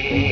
Ooh.